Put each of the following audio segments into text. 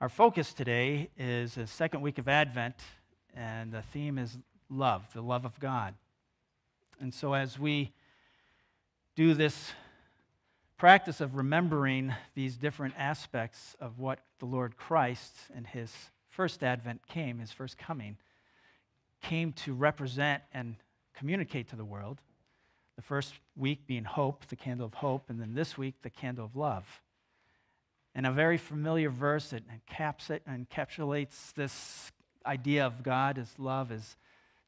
Our focus today is the second week of Advent, and the theme is love, the love of God. And so, as we do this practice of remembering these different aspects of what the Lord Christ and his first advent came, his first coming, came to represent and communicate to the world. The first week being hope, the candle of hope, and then this week, the candle of love. And a very familiar verse that encapsulates this idea of God as love is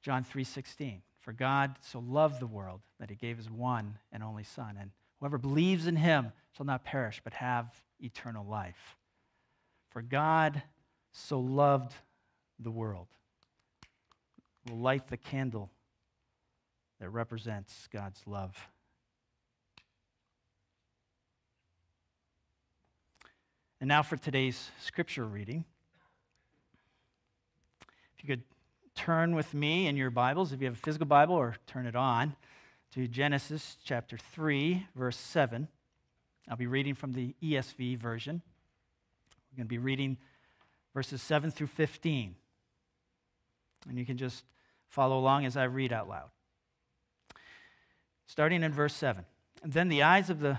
John 3:16. For God so loved the world that he gave his one and only son and whoever believes in him shall not perish but have eternal life. For God so loved the world. We'll light the candle that represents God's love. And now for today's scripture reading. If you could turn with me in your Bibles, if you have a physical Bible, or turn it on to Genesis chapter 3, verse 7. I'll be reading from the ESV version. We're going to be reading verses 7 through 15. And you can just follow along as I read out loud. Starting in verse 7. And then the eyes of the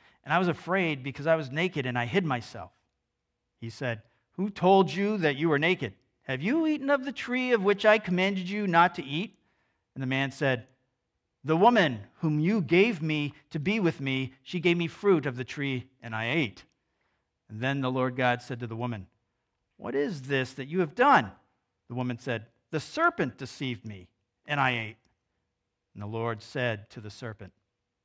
and I was afraid because I was naked and I hid myself. He said, Who told you that you were naked? Have you eaten of the tree of which I commanded you not to eat? And the man said, The woman whom you gave me to be with me, she gave me fruit of the tree, and I ate. And then the Lord God said to the woman, What is this that you have done? The woman said, The serpent deceived me, and I ate. And the Lord said to the serpent,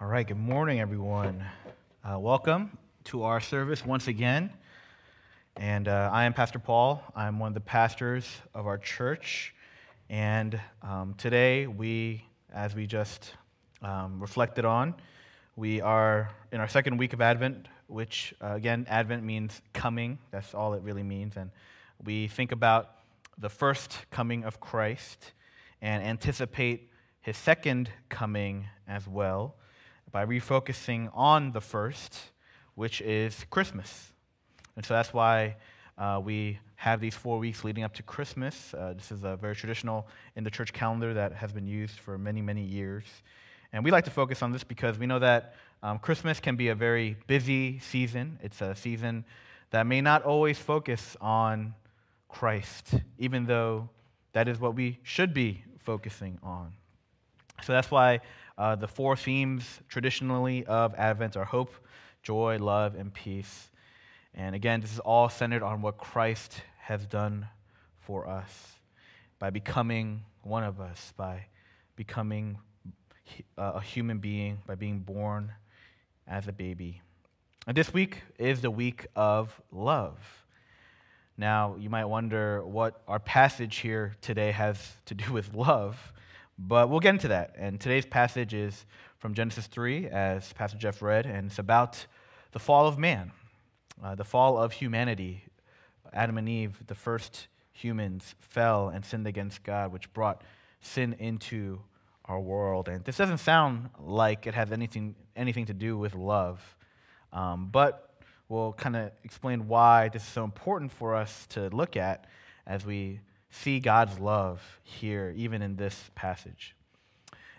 All right, good morning, everyone. Uh, welcome to our service once again. And uh, I am Pastor Paul. I'm one of the pastors of our church. And um, today, we, as we just um, reflected on, we are in our second week of Advent, which, uh, again, Advent means coming. That's all it really means. And we think about the first coming of Christ and anticipate his second coming as well by refocusing on the first which is Christmas. And so that's why uh, we have these four weeks leading up to Christmas. Uh, this is a very traditional in the church calendar that has been used for many, many years. And we like to focus on this because we know that um, Christmas can be a very busy season. It's a season that may not always focus on Christ, even though that is what we should be focusing on. So that's why uh, the four themes traditionally of Advent are hope, joy, love, and peace. And again, this is all centered on what Christ has done for us by becoming one of us, by becoming a human being, by being born as a baby. And this week is the week of love. Now, you might wonder what our passage here today has to do with love, but we'll get into that. And today's passage is from Genesis 3, as Pastor Jeff read, and it's about the fall of man, uh, the fall of humanity. Adam and Eve, the first humans, fell and sinned against God, which brought sin into our world. And this doesn't sound like it has anything, anything to do with love, um, but we'll kind of explain why this is so important for us to look at as we see God's love here, even in this passage.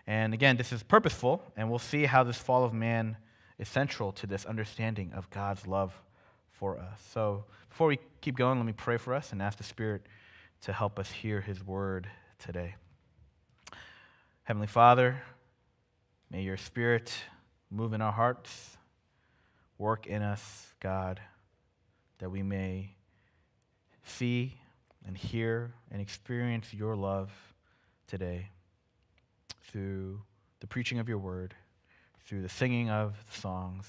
And again, this is purposeful, and we'll see how this fall of man is central to this understanding of God's love for us. So before we keep going, let me pray for us and ask the Spirit to help us hear his word today. Heavenly Father, may your Spirit move in our hearts, work in us, God, that we may see and hear and experience your love today through the preaching of your word, through the singing of the songs,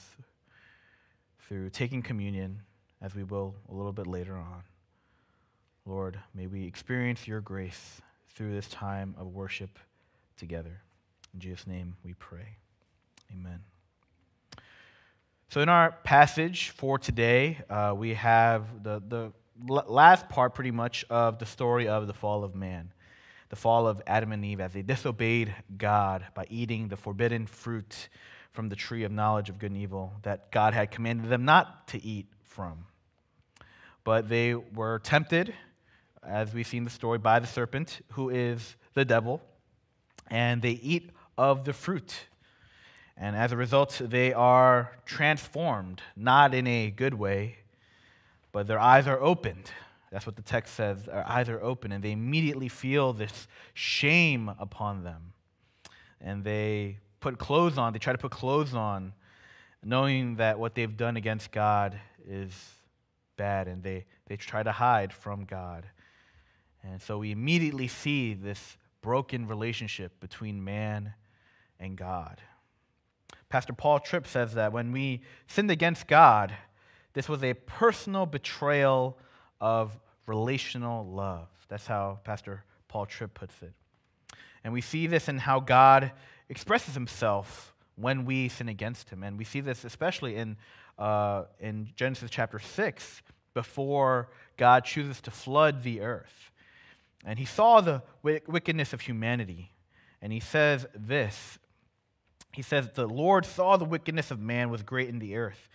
through taking communion, as we will a little bit later on. Lord, may we experience your grace through this time of worship together. In Jesus' name we pray. Amen. So, in our passage for today, uh, we have the, the last part pretty much of the story of the fall of man, the fall of Adam and Eve as they disobeyed God by eating the forbidden fruit from the tree of knowledge of good and evil that God had commanded them not to eat from. But they were tempted, as we see in the story, by the serpent, who is the devil, and they eat of the fruit. And as a result, they are transformed, not in a good way, but their eyes are opened. That's what the text says. Their eyes are open, and they immediately feel this shame upon them. And they put clothes on, they try to put clothes on, knowing that what they've done against God is bad, and they, they try to hide from God. And so we immediately see this broken relationship between man and God. Pastor Paul Tripp says that when we sinned against God, this was a personal betrayal of relational love. That's how Pastor Paul Tripp puts it. And we see this in how God expresses himself when we sin against him. And we see this especially in, uh, in Genesis chapter 6, before God chooses to flood the earth. And he saw the wickedness of humanity. And he says this He says, The Lord saw the wickedness of man was great in the earth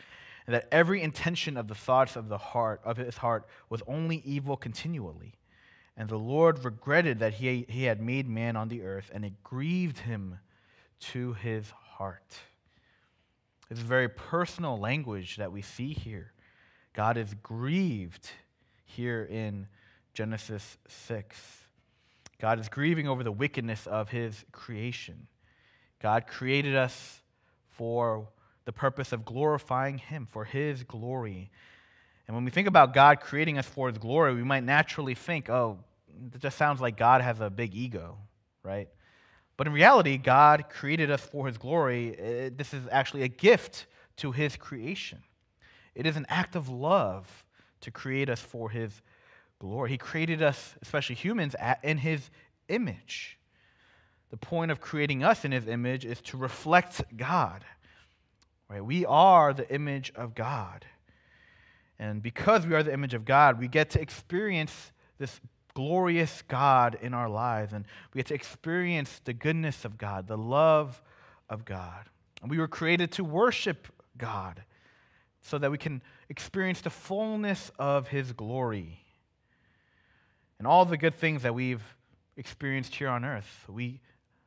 and that every intention of the thoughts of the heart of his heart was only evil continually. And the Lord regretted that he, he had made man on the earth, and it grieved him to his heart. It's very personal language that we see here. God is grieved here in Genesis 6. God is grieving over the wickedness of his creation. God created us for the purpose of glorifying Him for His glory. And when we think about God creating us for His glory, we might naturally think, oh, it just sounds like God has a big ego, right? But in reality, God created us for His glory. Uh, this is actually a gift to His creation. It is an act of love to create us for His glory. He created us, especially humans, in His image. The point of creating us in His image is to reflect God. Right? We are the image of God. And because we are the image of God, we get to experience this glorious God in our lives. And we get to experience the goodness of God, the love of God. And we were created to worship God so that we can experience the fullness of His glory. And all the good things that we've experienced here on earth, we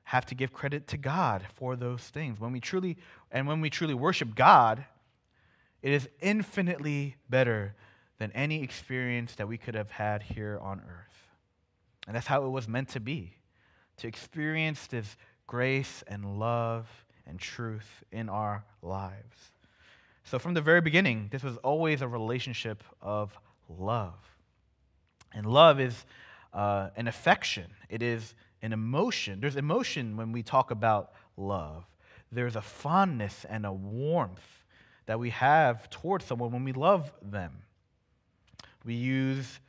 have to give credit to God for those things. When we truly and when we truly worship God, it is infinitely better than any experience that we could have had here on earth. And that's how it was meant to be to experience this grace and love and truth in our lives. So, from the very beginning, this was always a relationship of love. And love is uh, an affection, it is an emotion. There's emotion when we talk about love. There's a fondness and a warmth that we have towards someone when we love them. We use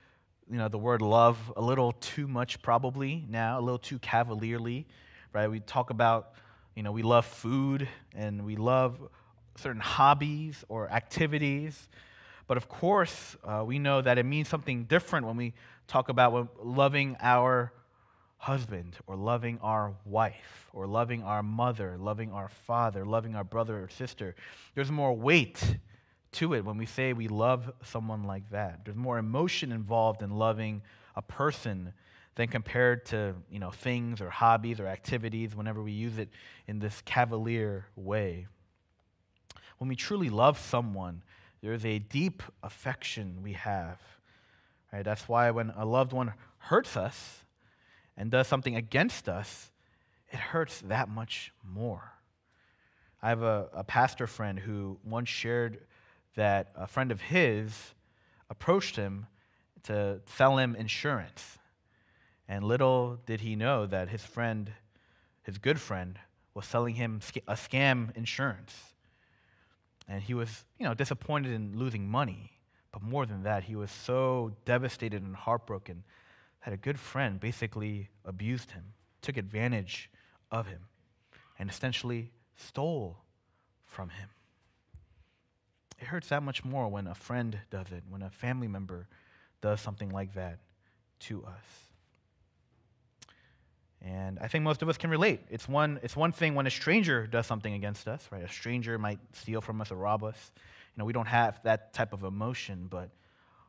you know, the word love a little too much probably now, a little too cavalierly, right? We talk about, you know, we love food and we love certain hobbies or activities. But of course, uh, we know that it means something different when we talk about loving our husband or loving our wife or loving our mother, loving our father, loving our brother or sister. There's more weight to it when we say we love someone like that. There's more emotion involved in loving a person than compared to, you know, things or hobbies or activities whenever we use it in this cavalier way. When we truly love someone, there's a deep affection we have. Right? That's why when a loved one hurts us, and does something against us, it hurts that much more. I have a, a pastor friend who once shared that a friend of his approached him to sell him insurance. And little did he know that his friend, his good friend, was selling him a scam insurance. And he was, you know, disappointed in losing money. But more than that, he was so devastated and heartbroken that a good friend basically abused him, took advantage of him, and essentially stole from him. It hurts that much more when a friend does it, when a family member does something like that to us. And I think most of us can relate. It's one, it's one thing when a stranger does something against us, right? A stranger might steal from us or rob us. You know, we don't have that type of emotion, but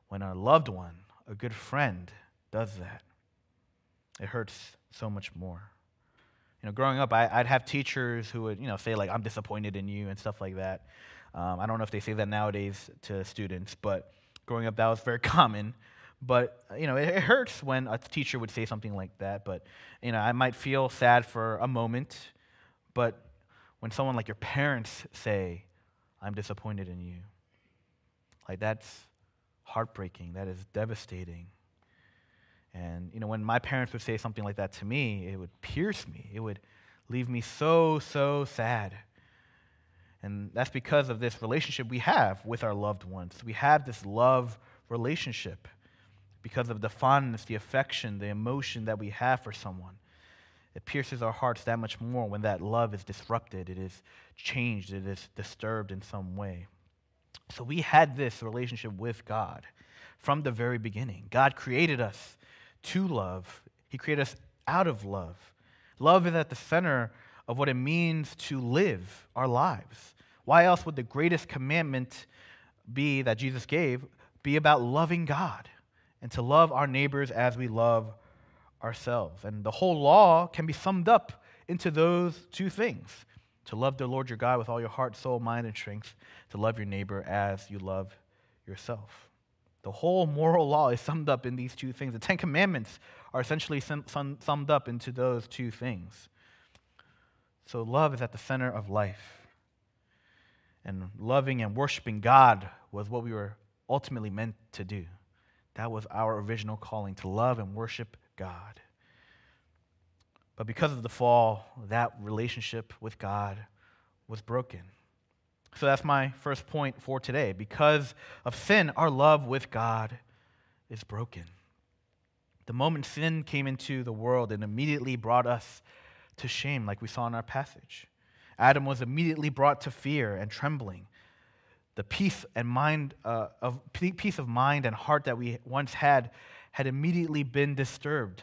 when a loved one, a good friend, does that, it hurts so much more. You know, growing up, I, would have teachers who would, you know, say like, "I'm disappointed in you" and stuff like that. Um, I don't know if they say that nowadays to students, but growing up, that was very common. But, you know, it, it, hurts when a teacher would say something like that. But, you know, I might feel sad for a moment. But when someone like your parents say, I'm disappointed in you, like that's heartbreaking. That is devastating. And, you know, when my parents would say something like that to me, it would pierce me. It would leave me so, so sad. And that's because of this relationship we have with our loved ones. We have this love relationship because of the fondness, the affection, the emotion that we have for someone. It pierces our hearts that much more when that love is disrupted, it is changed, it is disturbed in some way. So we had this relationship with God from the very beginning. God created us to love, He created us out of love. Love is at the center of what it means to live our lives. Why else would the greatest commandment be that Jesus gave be about loving God? and to love our neighbors as we love ourselves. And the whole law can be summed up into those two things to love the Lord your God with all your heart, soul, mind, and strength, to love your neighbor as you love yourself. The whole moral law is summed up in these two things. The Ten Commandments are essentially sum, sum, summed up into those two things. So, love is at the center of life. And loving and worshiping God was what we were ultimately meant to do. That was our original calling to love and worship God. But because of the fall, that relationship with God was broken. So that's my first point for today. Because of sin, our love with God is broken. The moment sin came into the world, it immediately brought us to shame, like we saw in our passage. Adam was immediately brought to fear and trembling the peace and mind uh, of peace of mind and heart that we once had had immediately been disturbed.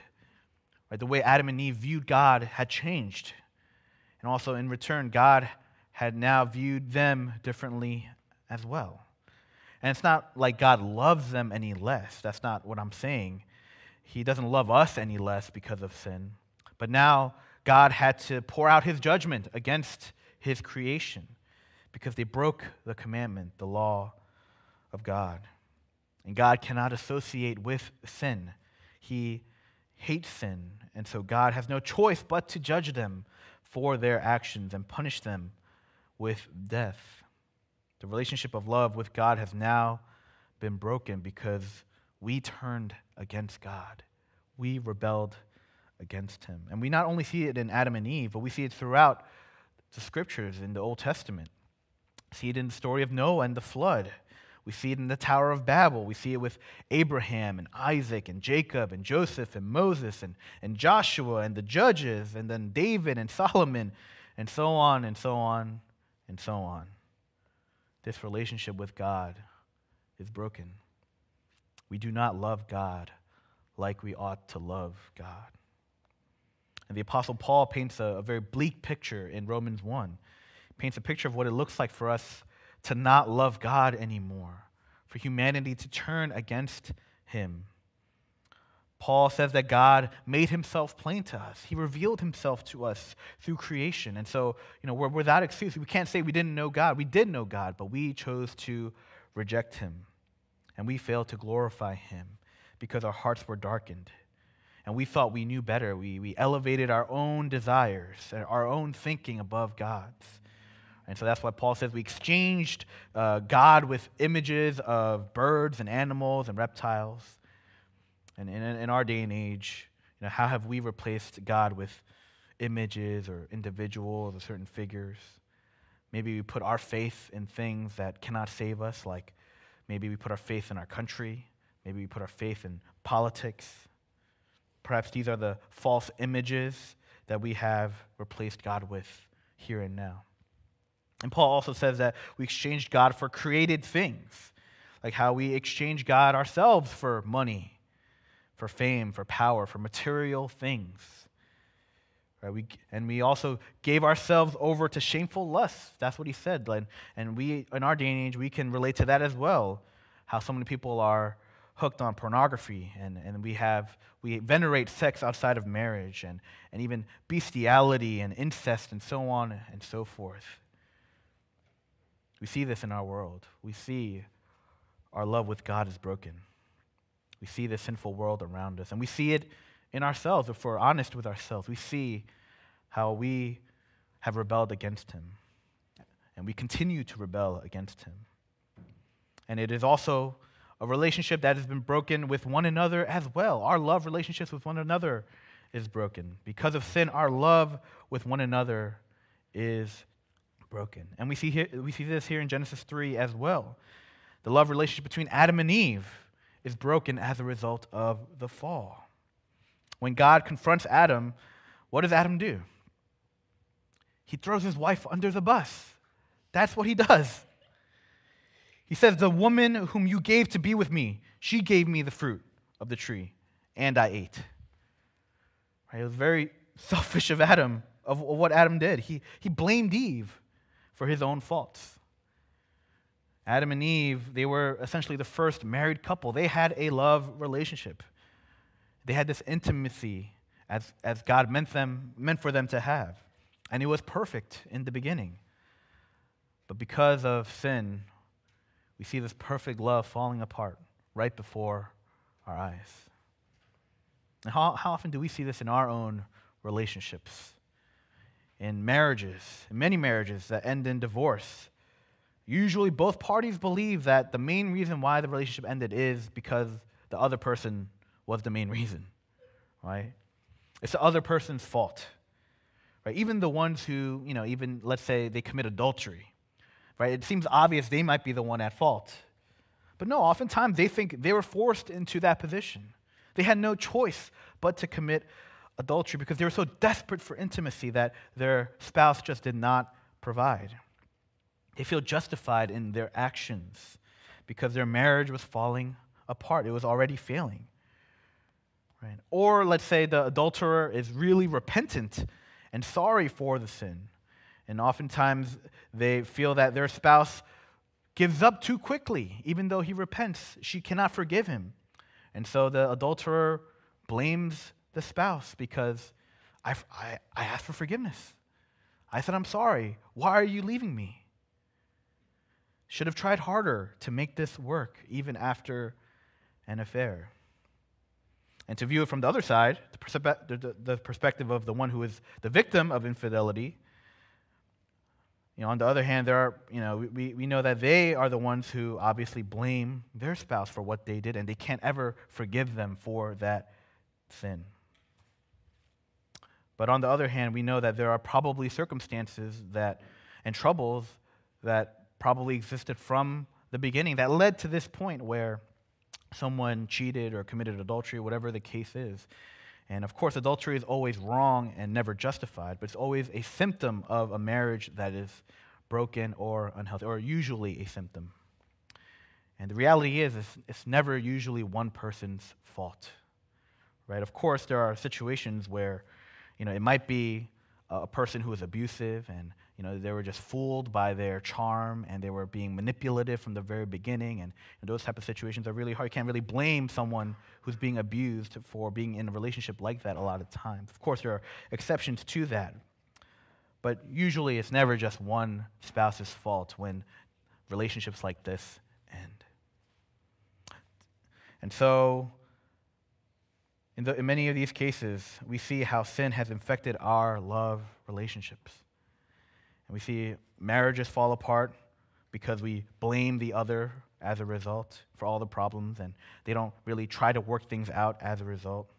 Right? The way Adam and Eve viewed God had changed. And also in return, God had now viewed them differently as well. And it's not like God loves them any less. That's not what I'm saying. He doesn't love us any less because of sin. But now God had to pour out his judgment against his creation because they broke the commandment, the law of God. And God cannot associate with sin. He hates sin, and so God has no choice but to judge them for their actions and punish them with death. The relationship of love with God has now been broken because we turned against God. We rebelled against him. And we not only see it in Adam and Eve, but we see it throughout the scriptures in the Old Testament see it in the story of Noah and the flood. We see it in the Tower of Babel. We see it with Abraham and Isaac and Jacob and Joseph and Moses and, and Joshua and the judges and then David and Solomon and so on and so on and so on. This relationship with God is broken. We do not love God like we ought to love God. And the Apostle Paul paints a, a very bleak picture in Romans 1 paints a picture of what it looks like for us to not love God anymore, for humanity to turn against Him. Paul says that God made himself plain to us. He revealed himself to us through creation. And so, you know, we're without excuse. We can't say we didn't know God. We did know God, but we chose to reject him. And we failed to glorify him because our hearts were darkened. and we thought we knew better. We, we elevated our own desires and our own thinking above God's. And so that's why Paul says we exchanged uh, God with images of birds and animals and reptiles. And in, in our day and age, you know, how have we replaced God with images or individuals or certain figures? Maybe we put our faith in things that cannot save us, like maybe we put our faith in our country, maybe we put our faith in politics. Perhaps these are the false images that we have replaced God with here and now. And Paul also says that we exchanged God for created things, like how we exchange God ourselves for money, for fame, for power, for material things. Right? We, and we also gave ourselves over to shameful lusts. That's what he said. And, and we, in our day and age, we can relate to that as well. How so many people are hooked on pornography, and, and we, have, we venerate sex outside of marriage, and, and even bestiality and incest, and so on and so forth. We see this in our world. We see our love with God is broken. We see the sinful world around us, and we see it in ourselves, if we're honest with ourselves, we see how we have rebelled against him. And we continue to rebel against him. And it is also a relationship that has been broken with one another as well. Our love relationships with one another is broken. Because of sin, our love with one another is broken. And we see, here, we see this here in Genesis 3 as well. The love relationship between Adam and Eve is broken as a result of the fall. When God confronts Adam, what does Adam do? He throws his wife under the bus. That's what he does. He says, The woman whom you gave to be with me, she gave me the fruit of the tree, and I ate. Right? It was very selfish of Adam, of what Adam did. He, he blamed Eve for his own faults. Adam and Eve, they were essentially the first married couple. They had a love relationship. They had this intimacy as, as God meant, them, meant for them to have. And it was perfect in the beginning. But because of sin, we see this perfect love falling apart right before our eyes. And how, how often do we see this in our own relationships? In marriages, in many marriages that end in divorce. Usually, both parties believe that the main reason why the relationship ended is because the other person was the main reason, right? It's the other person's fault, right? Even the ones who, you know, even let's say they commit adultery, right? It seems obvious they might be the one at fault. But no, oftentimes they think they were forced into that position. They had no choice but to commit adultery because they were so desperate for intimacy that their spouse just did not provide. They feel justified in their actions because their marriage was falling apart, it was already failing. Right? Or let's say the adulterer is really repentant and sorry for the sin. And oftentimes they feel that their spouse gives up too quickly. Even though he repents, she cannot forgive him. And so the adulterer blames the spouse because I, I, I asked for forgiveness. I said, I'm sorry. Why are you leaving me? Should have tried harder to make this work even after an affair. And to view it from the other side, the, perspe- the, the perspective of the one who is the victim of infidelity, you know, on the other hand, there are, you know, we, we know that they are the ones who obviously blame their spouse for what they did, and they can't ever forgive them for that sin. But on the other hand, we know that there are probably circumstances that and troubles that probably existed from the beginning that led to this point where someone cheated or committed adultery, whatever the case is. And of course, adultery is always wrong and never justified, but it's always a symptom of a marriage that is broken or unhealthy, or usually a symptom. And the reality is, it's, it's never usually one person's fault, right? Of course, there are situations where, you know, it might be a person who is abusive and you know, they were just fooled by their charm and they were being manipulative from the very beginning. And, and those type of situations are really hard. You can't really blame someone who's being abused for being in a relationship like that a lot of times. Of course, there are exceptions to that. But usually it's never just one spouse's fault when relationships like this end. And so In, the, in many of these cases, we see how sin has infected our love relationships. And we see marriages fall apart because we blame the other as a result for all the problems, and they don't really try to work things out as a result.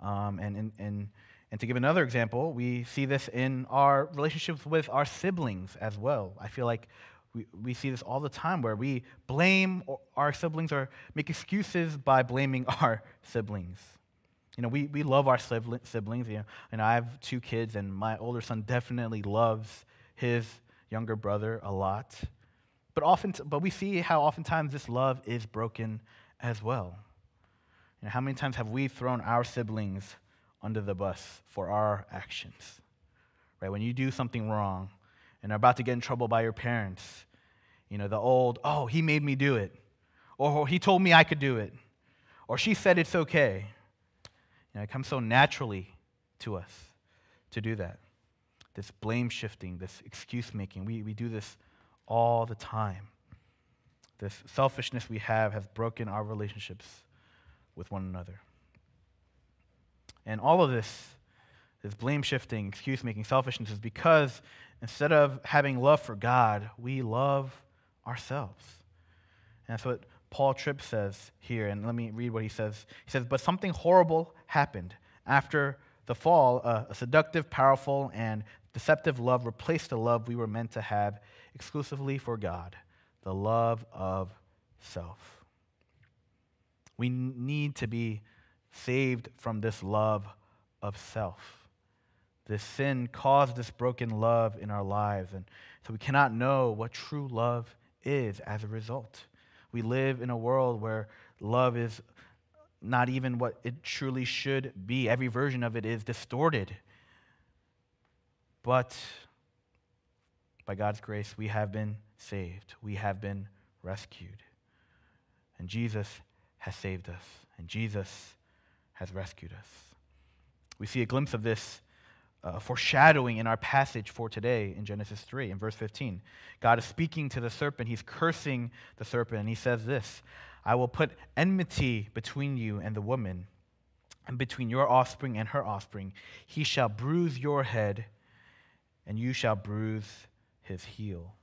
Um, and, and, and, and to give another example, we see this in our relationships with our siblings as well. I feel like we, we see this all the time where we blame our siblings or make excuses by blaming our siblings. You know, we, we love our siblings, you know, and I have two kids, and my older son definitely loves his younger brother a lot. But, often, but we see how oftentimes this love is broken as well. You know, how many times have we thrown our siblings under the bus for our actions? Right? When you do something wrong and are about to get in trouble by your parents, you know, the old, oh, he made me do it, or he told me I could do it, or she said it's okay. It comes so naturally to us to do that. This blame shifting, this excuse making. We, we do this all the time. This selfishness we have has broken our relationships with one another. And all of this, this blame shifting, excuse making, selfishness, is because instead of having love for God, we love ourselves. And that's what Paul Tripp says here, and let me read what he says. He says, But something horrible happened. After the fall, a seductive, powerful, and deceptive love replaced the love we were meant to have exclusively for God the love of self. We need to be saved from this love of self. This sin caused this broken love in our lives, and so we cannot know what true love is as a result. We live in a world where love is not even what it truly should be. Every version of it is distorted. But by God's grace, we have been saved, we have been rescued. And Jesus has saved us, and Jesus has rescued us. We see a glimpse of this uh, foreshadowing in our passage for today in Genesis 3, in verse 15. God is speaking to the serpent. He's cursing the serpent, and he says this I will put enmity between you and the woman, and between your offspring and her offspring. He shall bruise your head, and you shall bruise his heel.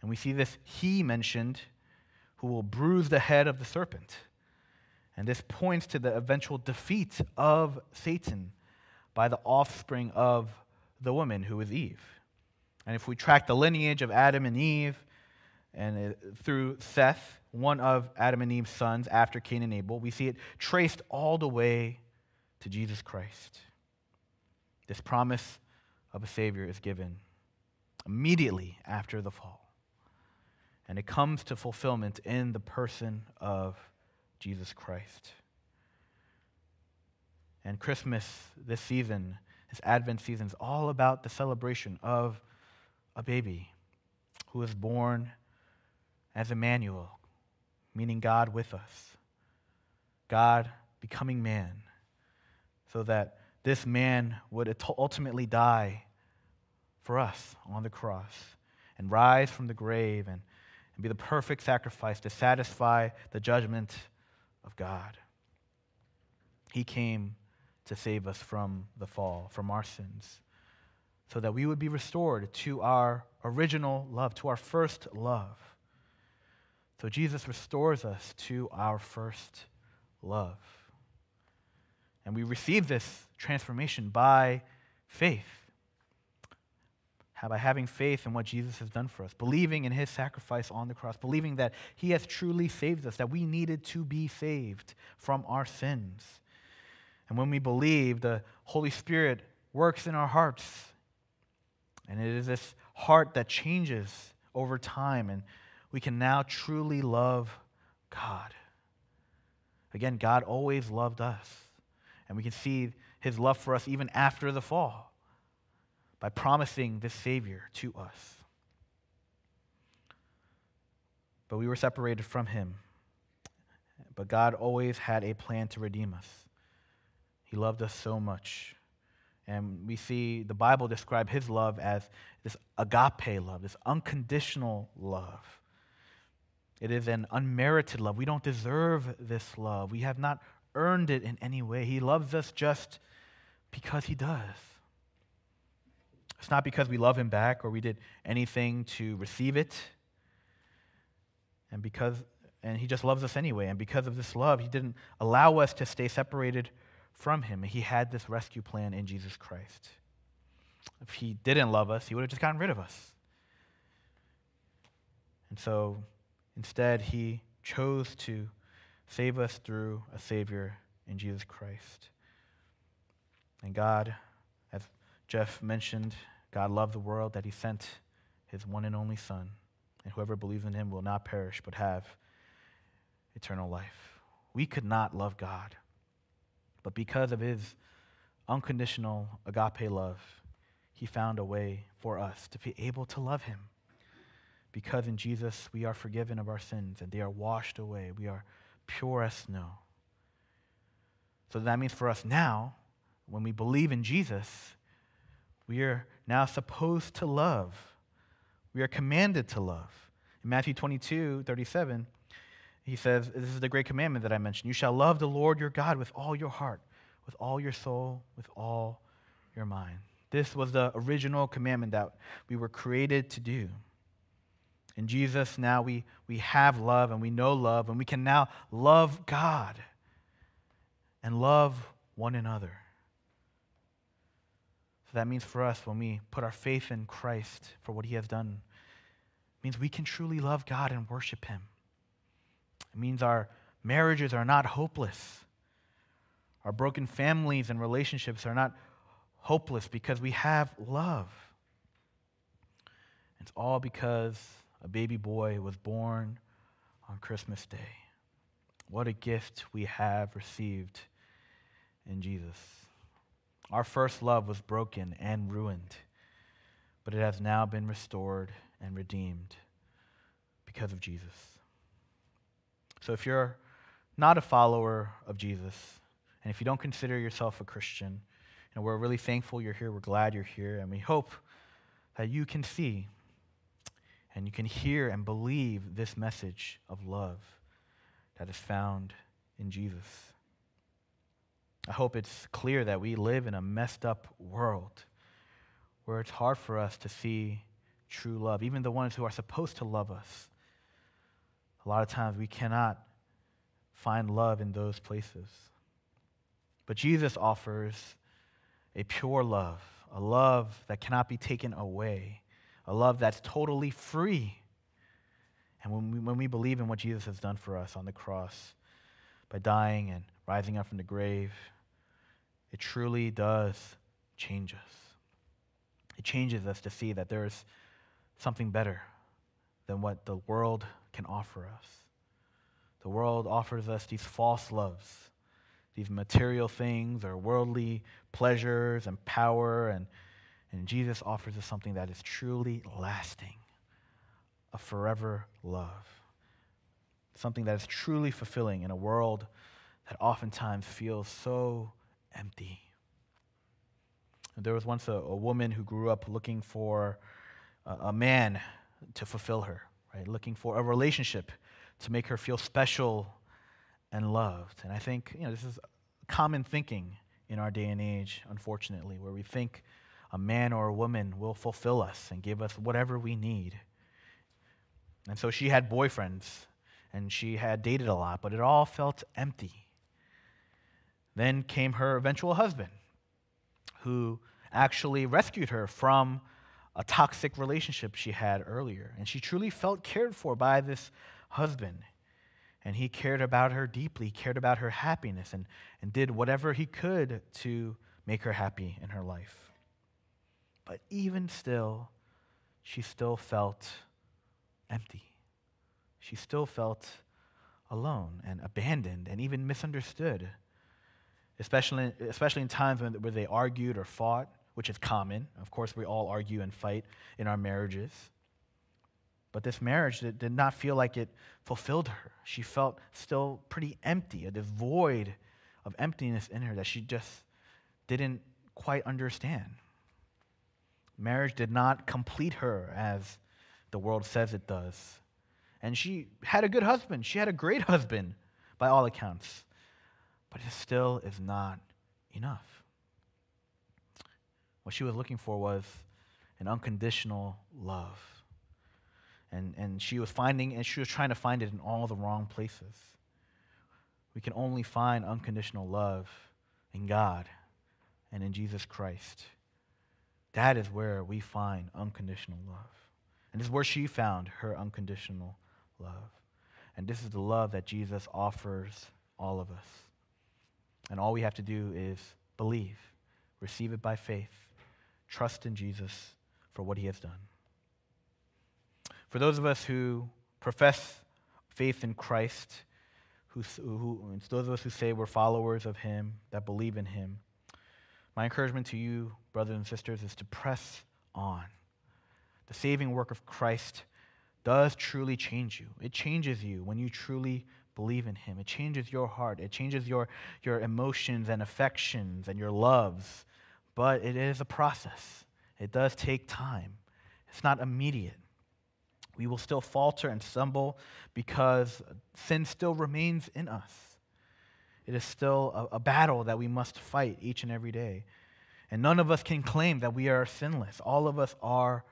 And we see this he mentioned who will bruise the head of the serpent. And this points to the eventual defeat of Satan by the offspring of the woman who is Eve. And if we track the lineage of Adam and Eve, and through Seth, one of Adam and Eve's sons after Cain and Abel, we see it traced all the way to Jesus Christ. This promise of a Savior is given immediately after the fall. And it comes to fulfillment in the person of Jesus Christ. And Christmas this season, this Advent season, is all about the celebration of a baby who is born as Emmanuel, meaning God with us. God becoming man, so that this man would ultimately die for us on the cross and rise from the grave and, and be the perfect sacrifice to satisfy the judgment of God. He came to save us from the fall, from our sins, so that we would be restored to our original love, to our first love. So Jesus restores us to our first love. And we receive this transformation by faith. By having faith in what Jesus has done for us, believing in his sacrifice on the cross, believing that he has truly saved us, that we needed to be saved from our sins. And when we believe, the Holy Spirit works in our hearts. And it is this heart that changes over time, and we can now truly love God. Again, God always loved us. And we can see his love for us even after the fall by promising this Savior to us. But we were separated from him. But God always had a plan to redeem us. He loved us so much. And we see the Bible describe his love as this agape love, this unconditional love. It is an unmerited love. We don't deserve this love. We have not earned it in any way. He loves us just because He does. It's not because we love Him back or we did anything to receive it. And because and he just loves us anyway. And because of this love, he didn't allow us to stay separated from him. He had this rescue plan in Jesus Christ. If he didn't love us, he would have just gotten rid of us. And so instead, he chose to save us through a Savior in Jesus Christ. And God, as Jeff mentioned, God loved the world that he sent his one and only Son. And whoever believes in him will not perish, but have eternal life. We could not love God. But because of his unconditional agape love, he found a way for us to be able to love him. Because in Jesus we are forgiven of our sins and they are washed away. We are pure as snow. So that means for us now, when we believe in Jesus, we are now supposed to love. We are commanded to love. In Matthew 22, 37, he says, This is the great commandment that I mentioned. You shall love the Lord your God with all your heart, with all your soul, with all your mind. This was the original commandment that we were created to do. In Jesus, now we, we have love and we know love, and we can now love God and love one another. So that means for us, when we put our faith in Christ for what he has done, means we can truly love God and worship him. It means our marriages are not hopeless. Our broken families and relationships are not hopeless because we have love. It's all because a baby boy was born on Christmas Day. What a gift we have received in Jesus. Our first love was broken and ruined, but it has now been restored and redeemed because of Jesus. So if you're not a follower of Jesus, and if you don't consider yourself a Christian, and we're really thankful you're here, we're glad you're here, and we hope that you can see and you can hear and believe this message of love that is found in Jesus. I hope it's clear that we live in a messed up world where it's hard for us to see true love, even the ones who are supposed to love us. A lot of times we cannot find love in those places. But Jesus offers a pure love, a love that cannot be taken away, a love that's totally free. And when we, when we believe in what Jesus has done for us on the cross by dying and rising up from the grave, it truly does change us. It changes us to see that there is something better than what the world can offer us. The world offers us these false loves, these material things or worldly pleasures and power, and, and Jesus offers us something that is truly lasting a forever love. Something that is truly fulfilling in a world that oftentimes feels so empty. There was once a, a woman who grew up looking for a, a man to fulfill her right? Looking for a relationship to make her feel special and loved. And I think, you know, this is common thinking in our day and age, unfortunately, where we think a man or a woman will fulfill us and give us whatever we need. And so she had boyfriends and she had dated a lot, but it all felt empty. Then came her eventual husband, who actually rescued her from a toxic relationship she had earlier. And she truly felt cared for by this husband. And he cared about her deeply, cared about her happiness, and, and did whatever he could to make her happy in her life. But even still, she still felt empty. She still felt alone and abandoned and even misunderstood, especially, especially in times when, where they argued or fought which is common. Of course, we all argue and fight in our marriages. But this marriage did, not feel like it fulfilled her. She felt still pretty empty, a void of emptiness in her that she just didn't quite understand. Marriage did not complete her as the world says it does. And she had a good husband. She had a great husband, by all accounts. but it still is not enough. What she was looking for was an unconditional love. And, and she was finding, and she was trying to find it in all the wrong places. We can only find unconditional love in God and in Jesus Christ. That is where we find unconditional love. And this is where she found her unconditional love. And this is the love that Jesus offers all of us. And all we have to do is believe, receive it by faith, trust in Jesus for what he has done. For those of us who profess faith in Christ, who, who, those of us who say we're followers of him, that believe in him, my encouragement to you, brothers and sisters, is to press on. The saving work of Christ does truly change you. It changes you when you truly believe in Him. It changes your heart, it changes your, your emotions and affections and your loves. But it is a process, it does take time, it's not immediate. We will still falter and stumble because sin still remains in us. It is still a, a, battle that we must fight each and every day. And none of us can claim that we are sinless. All of us are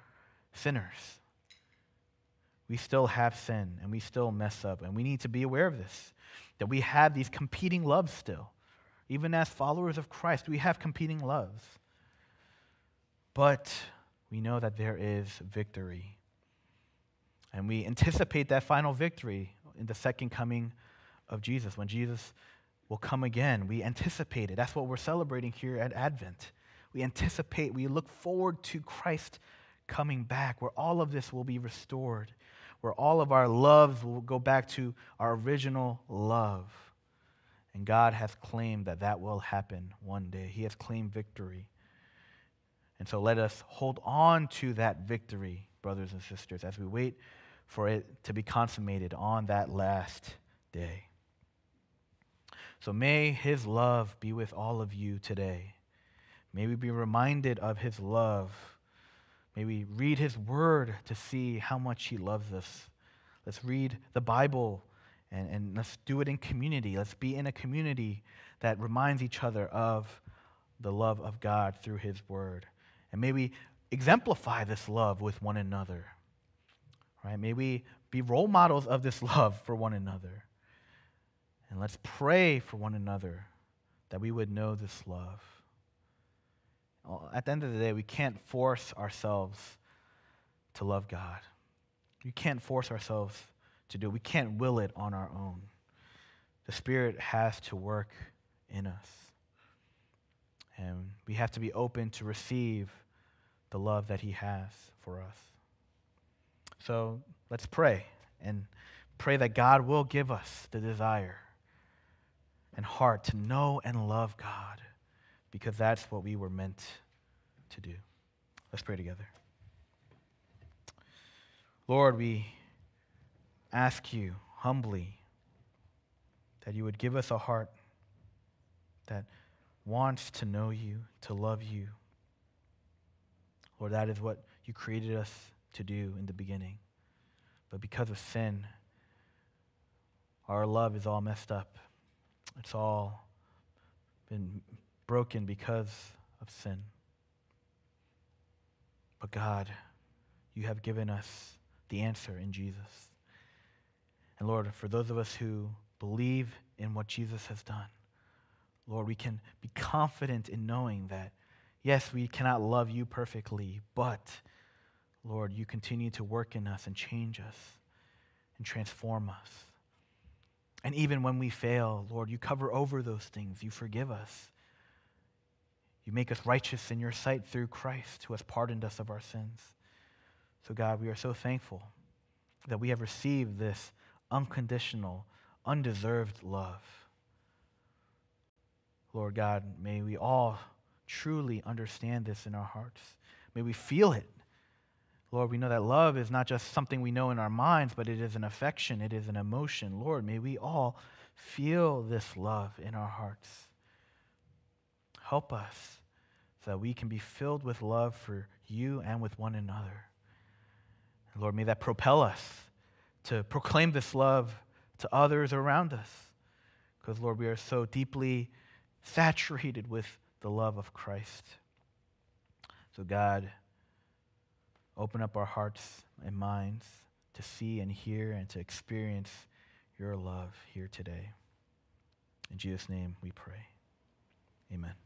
sinners. We still have sin and we still mess up. And we need to be aware of this that we have these competing loves still. Even as followers of Christ, we have competing loves. But we know that there is victory. And we anticipate that final victory in the second coming of Jesus when Jesus will come again. We anticipate it. That's what we're celebrating here at Advent. We anticipate, we look forward to Christ coming back, where all of this will be restored, where all of our loves will go back to our original love. And God has claimed that that will happen one day. He has claimed victory. And so let us hold on to that victory, brothers and sisters, as we wait for it to be consummated on that last day. So may his love be with all of you today. May we be reminded of his love. May we read his word to see how much he loves us. Let's read the Bible and, and let's do it in community. Let's be in a community that reminds each other of the love of God through his word. And may we exemplify this love with one another. Right? May we be role models of this love for one another. And let's pray for one another that we would know this love. At the end of the day, we can't force ourselves to love God. We can't force ourselves to do. We can't will it on our own. The Spirit has to work in us. And we have to be open to receive the love that He has for us. So let's pray and pray that God will give us the desire and heart to know and love God because that's what we were meant to do. Let's pray together. Lord, we ask you humbly that you would give us a heart that wants to know you, to love you. Lord, that is what you created us to do in the beginning. But because of sin, our love is all messed up. It's all been broken because of sin. But God, you have given us the answer in Jesus. And Lord, for those of us who believe in what Jesus has done, Lord, we can be confident in knowing that, yes, we cannot love you perfectly, but, Lord, you continue to work in us and change us and transform us. And even when we fail, Lord, you cover over those things. You forgive us. You make us righteous in your sight through Christ, who has pardoned us of our sins. So, God, we are so thankful that we have received this unconditional, undeserved love. Lord God, may we all truly understand this in our hearts. May we feel it Lord, we know that love is not just something we know in our minds, but it is an affection, it is an emotion. Lord, may we all feel this love in our hearts. Help us so that we can be filled with love for you and with one another. Lord, may that propel us to proclaim this love to others around us. Because, Lord, we are so deeply saturated with the love of Christ. So, God, open up our hearts and minds to see and hear and to experience your love here today. In Jesus' name we pray. Amen.